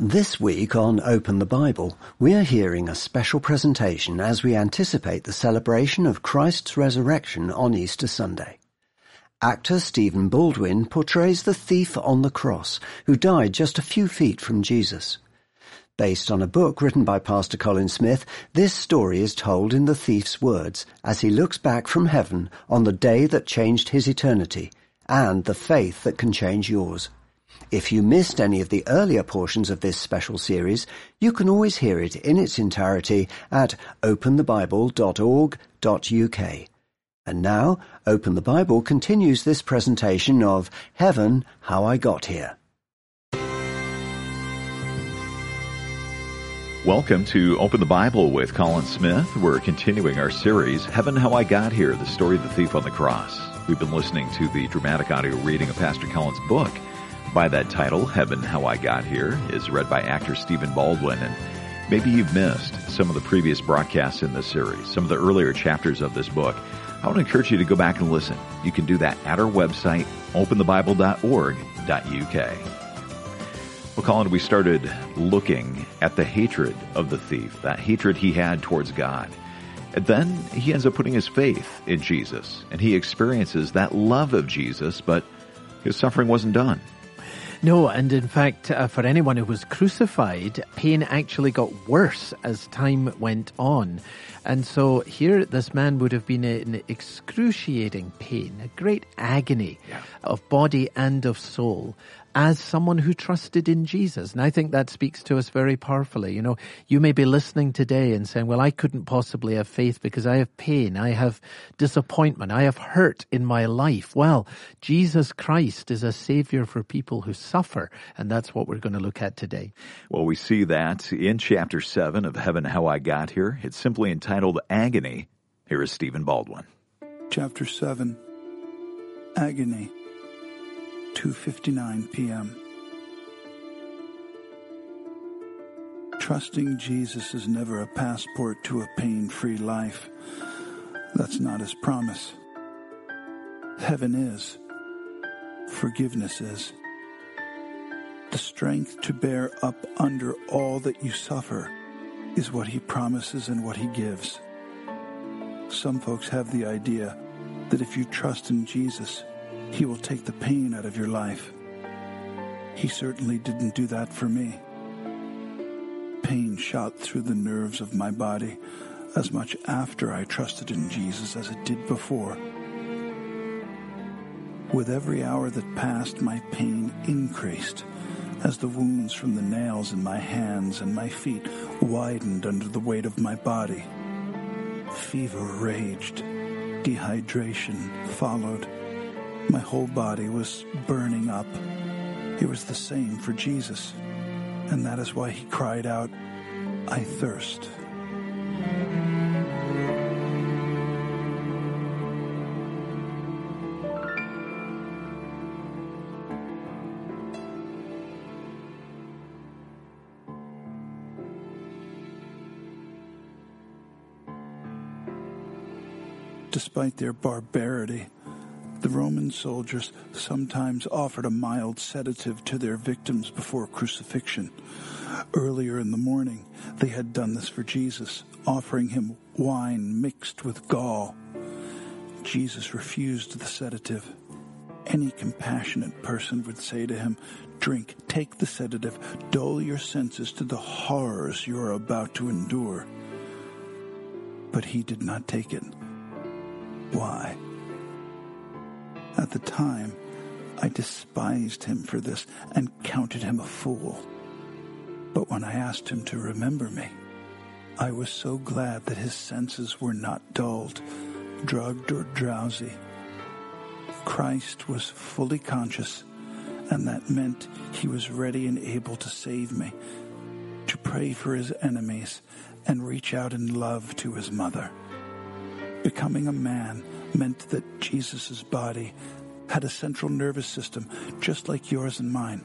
This week on Open the Bible, we are hearing a special presentation as we anticipate the celebration of Christ's resurrection on Easter Sunday. Actor Stephen Baldwin portrays the thief on the cross who died just a few feet from Jesus. Based on a book written by Pastor Colin Smith, this story is told in the thief's words as he looks back from heaven on the day that changed his eternity and the faith that can change yours. If you missed any of the earlier portions of this special series, you can always hear it in its entirety at openthebible.org.uk. And now, Open the Bible continues this presentation of Heaven, How I Got Here. Welcome to Open the Bible with Colin Smith. We're continuing our series, Heaven, How I Got Here, the story of the thief on the cross. We've been listening to the dramatic audio reading of Pastor Colin's book, by that title, Heaven How I Got Here, is read by actor Stephen Baldwin. And maybe you've missed some of the previous broadcasts in this series, some of the earlier chapters of this book. I want to encourage you to go back and listen. You can do that at our website, openthebible.org.uk. Well, Colin, we started looking at the hatred of the thief, that hatred he had towards God. And then he ends up putting his faith in Jesus, and he experiences that love of Jesus, but his suffering wasn't done. No, and in fact, uh, for anyone who was crucified, pain actually got worse as time went on. And so here, this man would have been in excruciating pain, a great agony yeah. of body and of soul as someone who trusted in Jesus. And I think that speaks to us very powerfully. You know, you may be listening today and saying, well, I couldn't possibly have faith because I have pain. I have disappointment. I have hurt in my life. Well, Jesus Christ is a savior for people who suffer. And that's what we're going to look at today. Well, we see that in chapter seven of Heaven, How I Got Here. It's simply entitled Agony. Here is Stephen Baldwin. Chapter seven, Agony. 2:59 p.m. Trusting Jesus is never a passport to a pain-free life. That's not his promise. Heaven is. Forgiveness is. The strength to bear up under all that you suffer is what he promises and what he gives. Some folks have the idea that if you trust in Jesus, he will take the pain out of your life. He certainly didn't do that for me. Pain shot through the nerves of my body as much after I trusted in Jesus as it did before. With every hour that passed, my pain increased as the wounds from the nails in my hands and my feet widened under the weight of my body. Fever raged. Dehydration followed. My whole body was burning up. It was the same for Jesus. And that is why he cried out, I thirst. Despite their barbarity, the Roman soldiers sometimes offered a mild sedative to their victims before crucifixion. Earlier in the morning, they had done this for Jesus, offering him wine mixed with gall. Jesus refused the sedative. Any compassionate person would say to him, Drink, take the sedative, dull your senses to the horrors you are about to endure. But he did not take it. Why? At the time, I despised him for this and counted him a fool. But when I asked him to remember me, I was so glad that his senses were not dulled, drugged, or drowsy. Christ was fully conscious, and that meant he was ready and able to save me, to pray for his enemies, and reach out in love to his mother. Becoming a man meant that Jesus' body had a central nervous system just like yours and mine.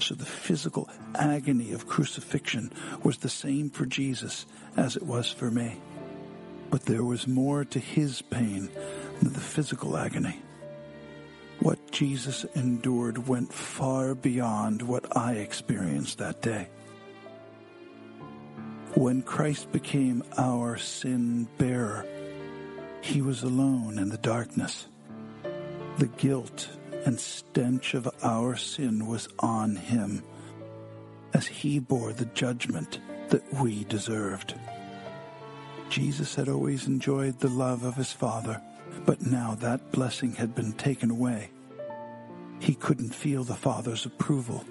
So the physical agony of crucifixion was the same for Jesus as it was for me. But there was more to his pain than the physical agony. What Jesus endured went far beyond what I experienced that day. When Christ became our sin bearer, he was alone in the darkness. The guilt and stench of our sin was on him as he bore the judgment that we deserved. Jesus had always enjoyed the love of his Father, but now that blessing had been taken away. He couldn't feel the Father's approval.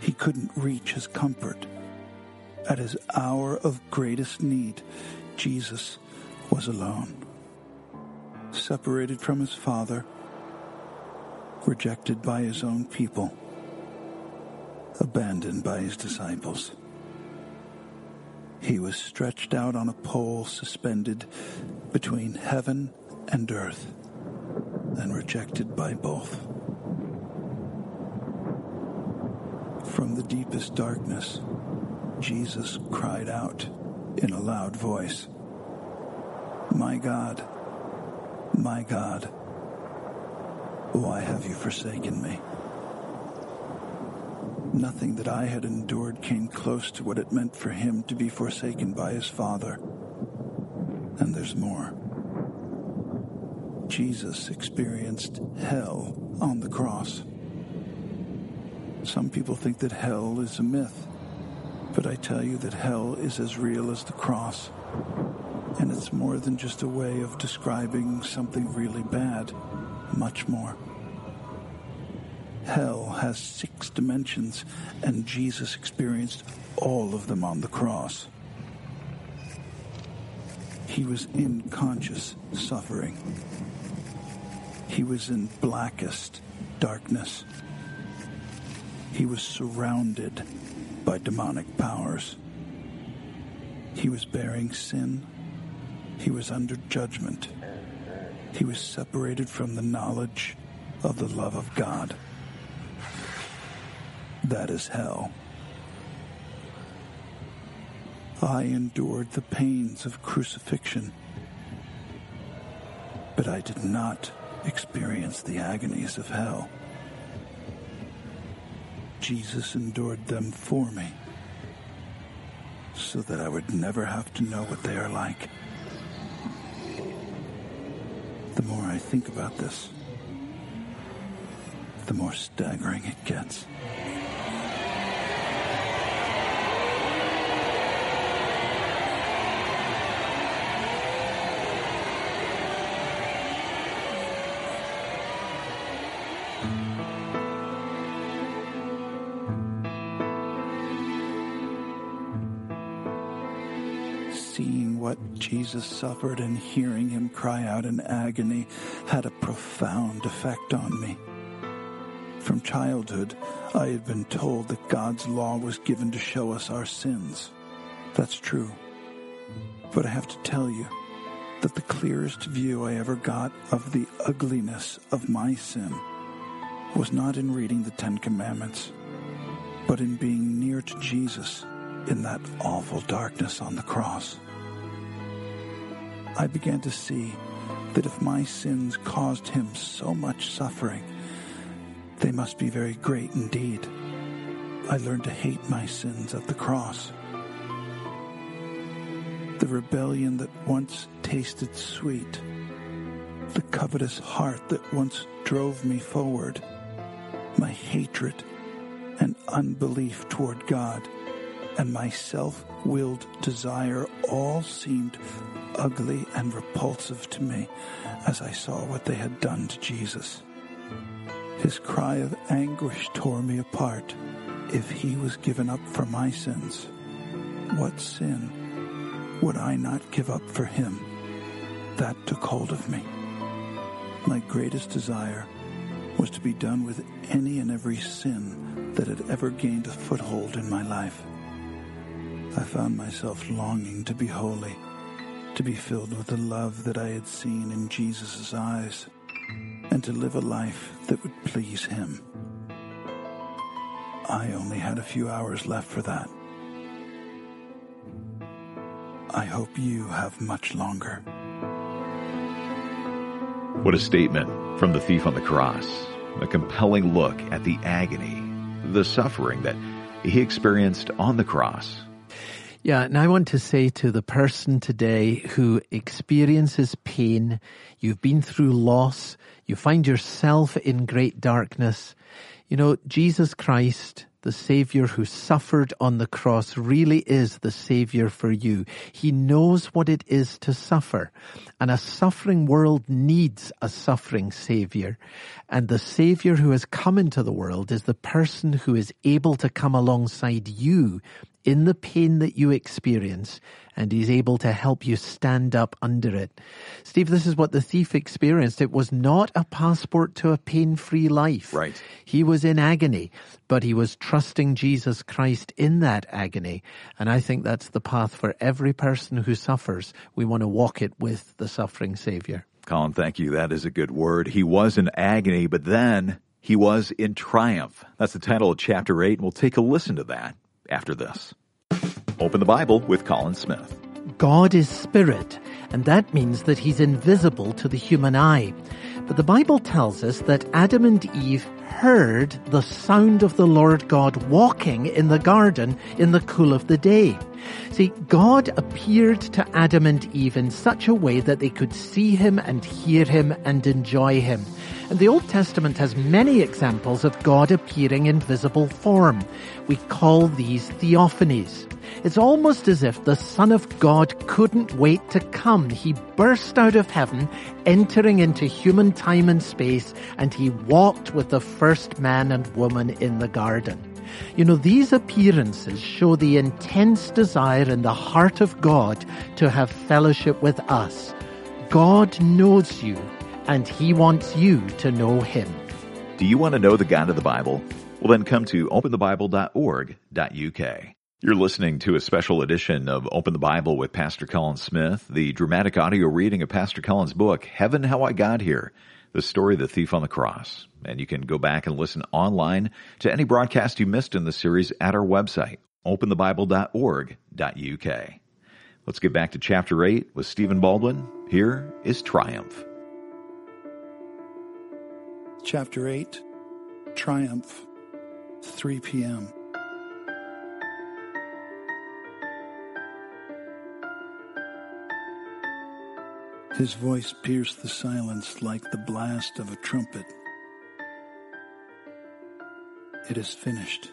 He couldn't reach his comfort. At his hour of greatest need, Jesus was alone. Separated from his Father, rejected by his own people, abandoned by his disciples. He was stretched out on a pole suspended between heaven and earth and rejected by both. From the deepest darkness, Jesus cried out in a loud voice, My God, my God, why have you forsaken me? Nothing that I had endured came close to what it meant for him to be forsaken by his Father. And there's more. Jesus experienced hell on the cross. Some people think that hell is a myth. But I tell you that hell is as real as the cross. And it's more than just a way of describing something really bad. Much more. Hell has six dimensions, and Jesus experienced all of them on the cross. He was in conscious suffering. He was in blackest darkness. He was surrounded by demonic powers. He was bearing sin. He was under judgment. He was separated from the knowledge of the love of God. That is hell. I endured the pains of crucifixion, but I did not experience the agonies of hell. Jesus endured them for me so that I would never have to know what they are like. The more I think about this, the more staggering it gets. Seeing what Jesus suffered and hearing him cry out in agony had a profound effect on me. From childhood, I had been told that God's law was given to show us our sins. That's true. But I have to tell you that the clearest view I ever got of the ugliness of my sin was not in reading the Ten Commandments, but in being near to Jesus in that awful darkness on the cross. I began to see that if my sins caused him so much suffering, they must be very great indeed. I learned to hate my sins at the cross. The rebellion that once tasted sweet, the covetous heart that once drove me forward, my hatred and unbelief toward God, and my self-willed desire all seemed ugly and repulsive to me as I saw what they had done to Jesus. His cry of anguish tore me apart. If he was given up for my sins, what sin would I not give up for him? That took hold of me. My greatest desire was to be done with any and every sin that had ever gained a foothold in my life. I found myself longing to be holy, to be filled with the love that I had seen in Jesus' eyes, and to live a life that would please him. I only had a few hours left for that. I hope you have much longer. What a statement from the thief on the cross. A compelling look at the agony, the suffering that he experienced on the cross. Yeah, and I want to say to the person today who experiences pain, you've been through loss, you find yourself in great darkness, you know, Jesus Christ, the Savior who suffered on the cross really is the Savior for you. He knows what it is to suffer. And a suffering world needs a suffering Savior. And the Savior who has come into the world is the person who is able to come alongside you in the pain that you experience and he's able to help you stand up under it. Steve, this is what the thief experienced. It was not a passport to a pain-free life. Right. He was in agony, but he was trusting Jesus Christ in that agony. And I think that's the path for every person who suffers. We want to walk it with the suffering Savior. Colin, thank you. That is a good word. He was in agony, but then he was in triumph. That's the title of chapter 8, and we'll take a listen to that after this. Open the Bible with Colin Smith. God is spirit, and that means that he's invisible to the human eye. But the Bible tells us that Adam and Eve heard the sound of the Lord God walking in the garden in the cool of the day. See, God appeared to Adam and Eve in such a way that they could see him and hear him and enjoy him. And the Old Testament has many examples of God appearing in visible form. We call these theophanies. It's almost as if the Son of God couldn't wait to come. He burst out of heaven, entering into human time and space, and he walked with the first man and woman in the garden. You know, these appearances show the intense desire in the heart of God to have fellowship with us. God knows you and he wants you to know him. Do you want to know the God of the Bible? Well, then come to openthebible.org.uk. You're listening to a special edition of Open the Bible with Pastor Colin Smith, the dramatic audio reading of Pastor Colin's book, Heaven How I Got Here, the story of the thief on the cross. And you can go back and listen online to any broadcast you missed in the series at our website, openthebible.org.uk. Let's get back to chapter 8 with Stephen Baldwin. Here is Triumph. Chapter 8 Triumph, 3 p.m. His voice pierced the silence like the blast of a trumpet. It is finished.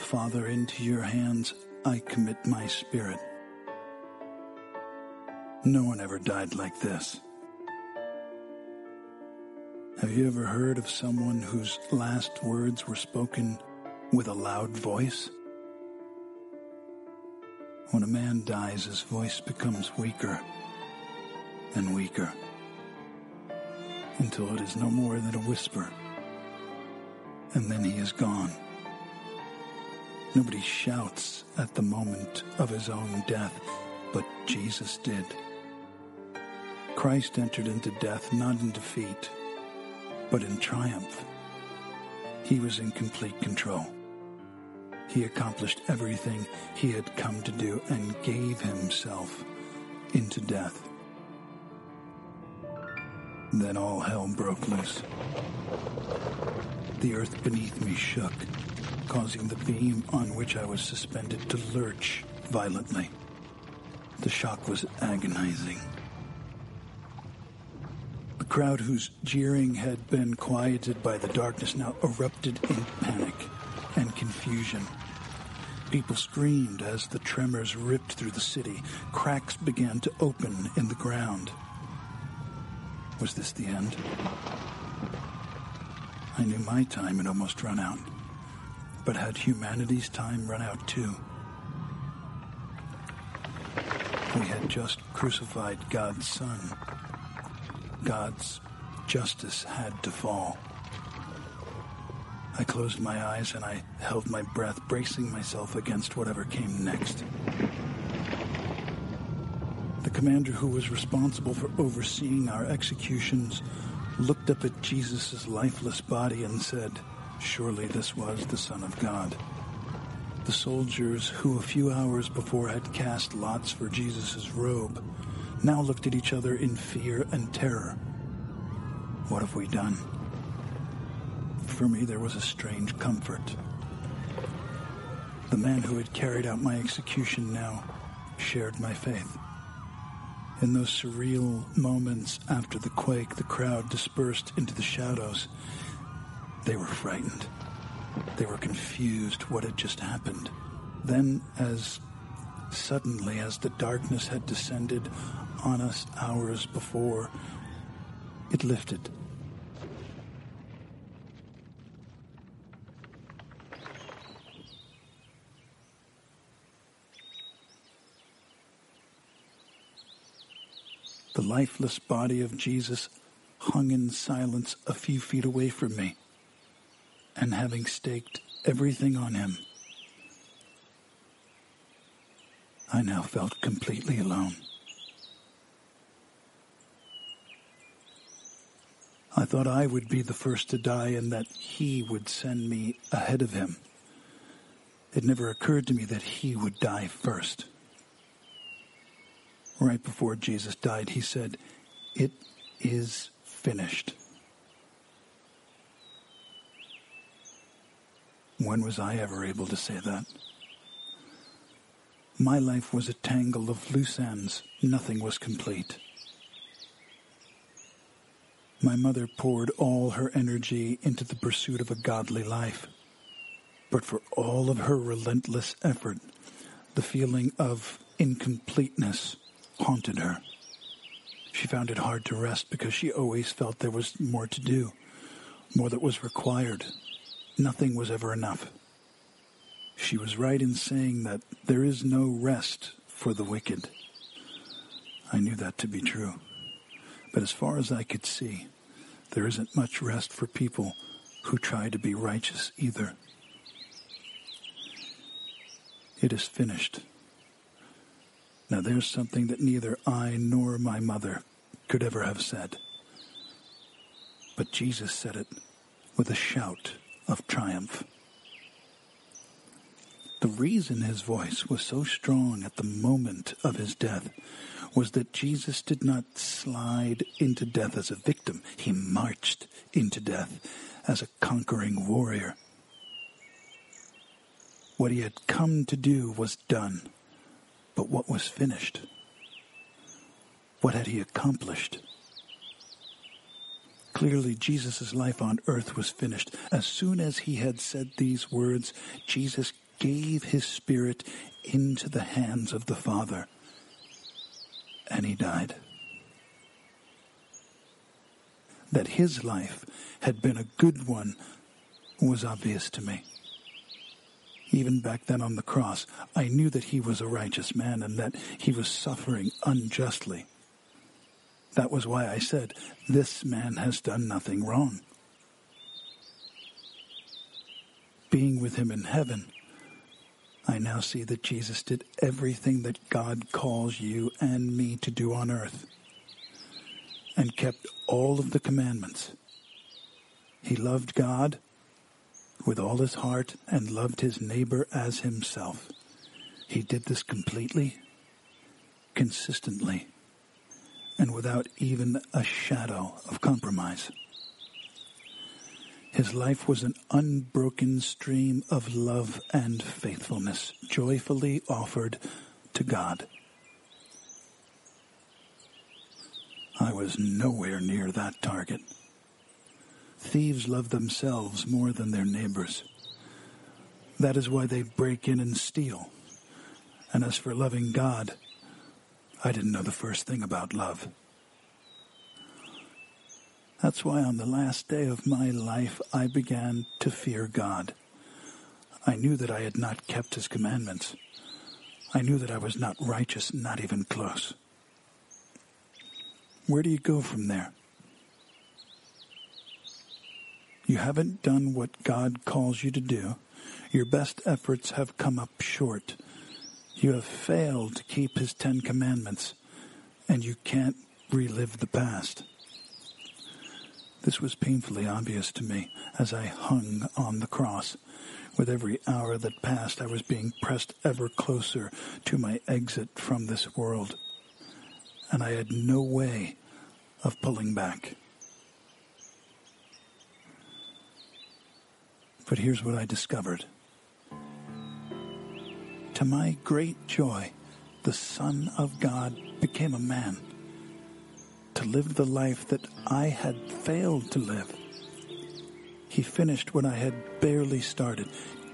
Father, into your hands I commit my spirit. No one ever died like this. Have you ever heard of someone whose last words were spoken with a loud voice? When a man dies, his voice becomes weaker and weaker until it is no more than a whisper. And then he is gone. Nobody shouts at the moment of his own death, but Jesus did. Christ entered into death not in defeat, but in triumph. He was in complete control. He accomplished everything he had come to do and gave himself into death. Then all hell broke loose. The earth beneath me shook, causing the beam on which I was suspended to lurch violently. The shock was agonizing. The crowd whose jeering had been quieted by the darkness now erupted in panic and confusion. People screamed as the tremors ripped through the city. Cracks began to open in the ground. Was this the end? I knew my time had almost run out. But had humanity's time run out too? We had just crucified God's Son. God's justice had to fall. I closed my eyes and I held my breath, bracing myself against whatever came next. Commander who was responsible for overseeing our executions looked up at Jesus' lifeless body and said, Surely this was the Son of God. The soldiers who a few hours before had cast lots for Jesus' robe now looked at each other in fear and terror. What have we done? For me, there was a strange comfort. The man who had carried out my execution now shared my faith. In those surreal moments after the quake, the crowd dispersed into the shadows. They were frightened. They were confused what had just happened. Then, as suddenly as the darkness had descended on us hours before, it lifted. The lifeless body of Jesus hung in silence a few feet away from me, and having staked everything on him, I now felt completely alone. I thought I would be the first to die and that he would send me ahead of him. It never occurred to me that he would die first. Right before Jesus died, he said, It is finished. When was I ever able to say that? My life was a tangle of loose ends. Nothing was complete. My mother poured all her energy into the pursuit of a godly life. But for all of her relentless effort, the feeling of incompleteness haunted her. She found it hard to rest because she always felt there was more to do, more that was required. Nothing was ever enough. She was right in saying that there is no rest for the wicked. I knew that to be true. But as far as I could see, there isn't much rest for people who try to be righteous either. It is finished. Now there's something that neither I nor my mother could ever have said. But Jesus said it with a shout of triumph. The reason his voice was so strong at the moment of his death was that Jesus did not slide into death as a victim. He marched into death as a conquering warrior. What he had come to do was done, but what was finished? What had he accomplished? Clearly, Jesus' life on earth was finished. As soon as he had said these words, Jesus gave his spirit into the hands of the Father, and he died. That his life had been a good one was obvious to me. Even back then on the cross, I knew that he was a righteous man and that he was suffering unjustly. That was why I said, This man has done nothing wrong. Being with him in heaven, I now see that Jesus did everything that God calls you and me to do on earth and kept all of the commandments. He loved God with all his heart and loved his neighbor as himself. He did this completely, consistently, and without even a shadow of compromise. His life was an unbroken stream of love and faithfulness, joyfully offered to God. I was nowhere near that target. Thieves love themselves more than their neighbors. That is why they break in and steal. And as for loving God, I didn't know the first thing about love. That's why on the last day of my life I began to fear God. I knew that I had not kept his commandments. I knew that I was not righteous, not even close. Where do you go from there? You haven't done what God calls you to do. Your best efforts have come up short. You have failed to keep his Ten Commandments, and you can't relive the past. This was painfully obvious to me as I hung on the cross. With every hour that passed, I was being pressed ever closer to my exit from this world. And I had no way of pulling back. But here's what I discovered. To my great joy, the Son of God became a man to live the life that I had failed to live. He finished what I had barely started.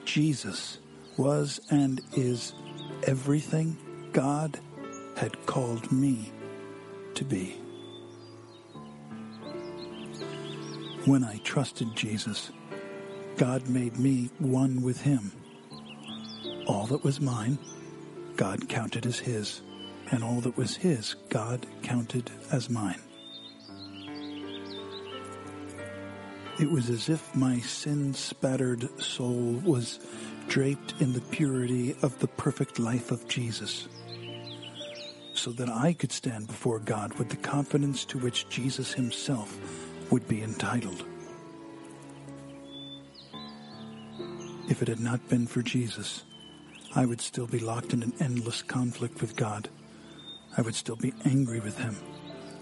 Jesus was and is everything God had called me to be. When I trusted Jesus, God made me one with Him. All that was mine, God counted as His, and all that was His, God counted as mine. It was as if my sin spattered soul was draped in the purity of the perfect life of Jesus, so that I could stand before God with the confidence to which Jesus Himself would be entitled. If it had not been for Jesus, I would still be locked in an endless conflict with God. I would still be angry with Him.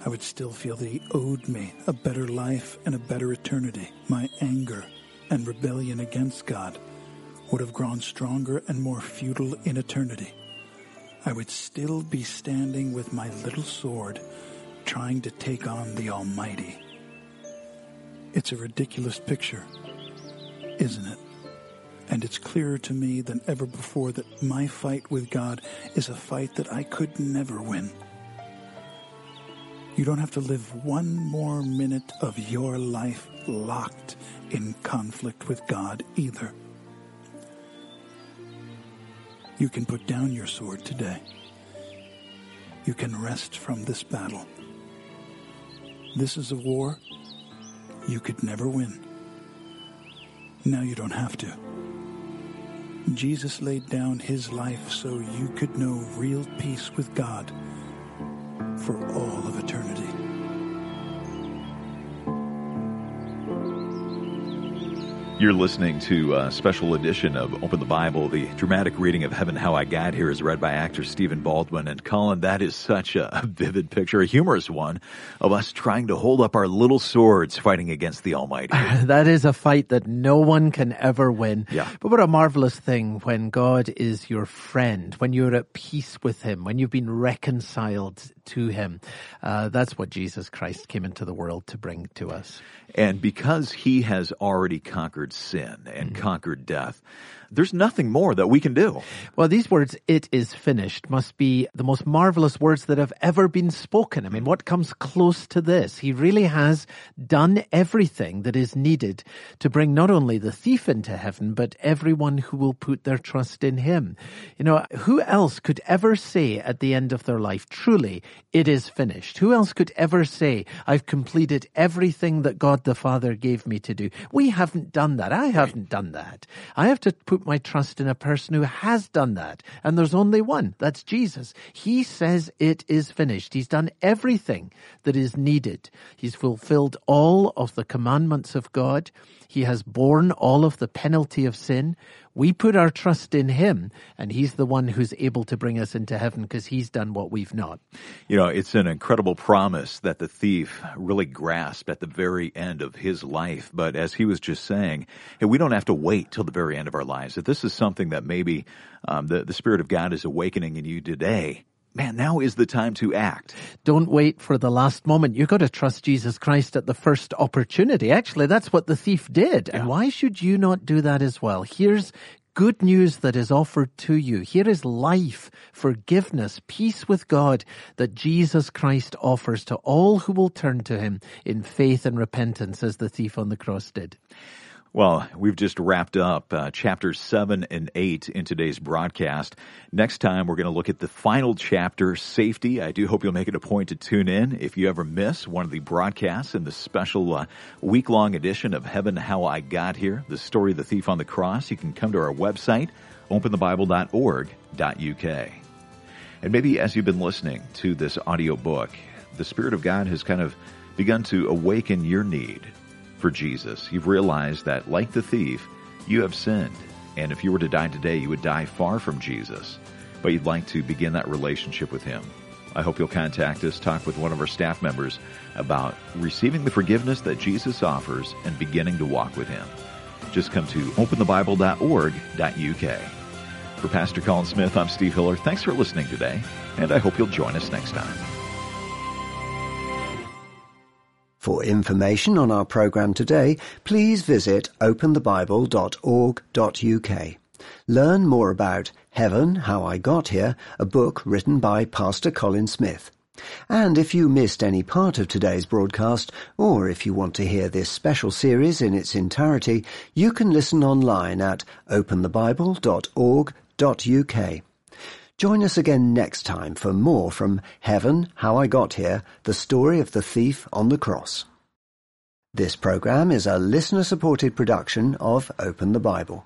I would still feel that He owed me a better life and a better eternity. My anger and rebellion against God would have grown stronger and more futile in eternity. I would still be standing with my little sword trying to take on the Almighty. It's a ridiculous picture, isn't it? And it's clearer to me than ever before that my fight with God is a fight that I could never win. You don't have to live one more minute of your life locked in conflict with God either. You can put down your sword today. You can rest from this battle. This is a war you could never win. Now you don't have to. Jesus laid down his life so you could know real peace with God for all of eternity. You're listening to a special edition of Open the Bible. The dramatic reading of Heaven How I Got Here is read by actor Stephen Baldwin. And Colin, that is such a vivid picture, a humorous one, of us trying to hold up our little swords fighting against the Almighty. that is a fight that no one can ever win. Yeah. But what a marvelous thing when God is your friend, when you're at peace with Him, when you've been reconciled to Him. Uh, that's what Jesus Christ came into the world to bring to us. And because he has already conquered sin and mm-hmm. conquered death, there's nothing more that we can do. Well, these words, it is finished, must be the most marvelous words that have ever been spoken. I mean, what comes close to this? He really has done everything that is needed to bring not only the thief into heaven, but everyone who will put their trust in him. You know, who else could ever say at the end of their life, truly, it is finished? Who else could ever say, I've completed everything that God the Father gave me to do? We haven't done that. I haven't done that. I have to put my trust in a person who has done that. And there's only one. That's Jesus. He says it is finished. He's done everything that is needed. He's fulfilled all of the commandments of God. He has borne all of the penalty of sin. We put our trust in him and he's the one who's able to bring us into heaven because he's done what we've not. You know, it's an incredible promise that the thief really grasped at the very end of his life. But as he was just saying, hey, we don't have to wait till the very end of our lives. That this is something that maybe um, the, the Spirit of God is awakening in you today man, now is the time to act. Don't wait for the last moment. You've got to trust Jesus Christ at the first opportunity. Actually, that's what the thief did. Yeah. And why should you not do that as well? Here's good news that is offered to you. Here is life, forgiveness, peace with God that Jesus Christ offers to all who will turn to him in faith and repentance as the thief on the cross did. Well, we've just wrapped up uh, chapters 7 and 8 in today's broadcast. Next time, we're going to look at the final chapter, safety. I do hope you'll make it a point to tune in if you ever miss one of the broadcasts in the special uh, week long edition of Heaven How I Got Here, the story of the thief on the cross. You can come to our website, openthebible.org.uk. And maybe as you've been listening to this audio book, the Spirit of God has kind of begun to awaken your need for Jesus. You've realized that, like the thief, you have sinned. And if you were to die today, you would die far from Jesus. But you'd like to begin that relationship with Him. I hope you'll contact us, talk with one of our staff members about receiving the forgiveness that Jesus offers and beginning to walk with Him. Just come to openthebible.org.uk. For Pastor Colin Smith, I'm Steve Hiller. Thanks for listening today, and I hope you'll join us next time. For information on our program today, please visit openthebible.org.uk. Learn more about Heaven, How I Got Here, a book written by Pastor Colin Smith. And if you missed any part of today's broadcast, or if you want to hear this special series in its entirety, you can listen online at openthebible.org.uk. Join us again next time for more from Heaven, How I Got Here, the story of the thief on the cross. This program is a listener-supported production of Open the Bible.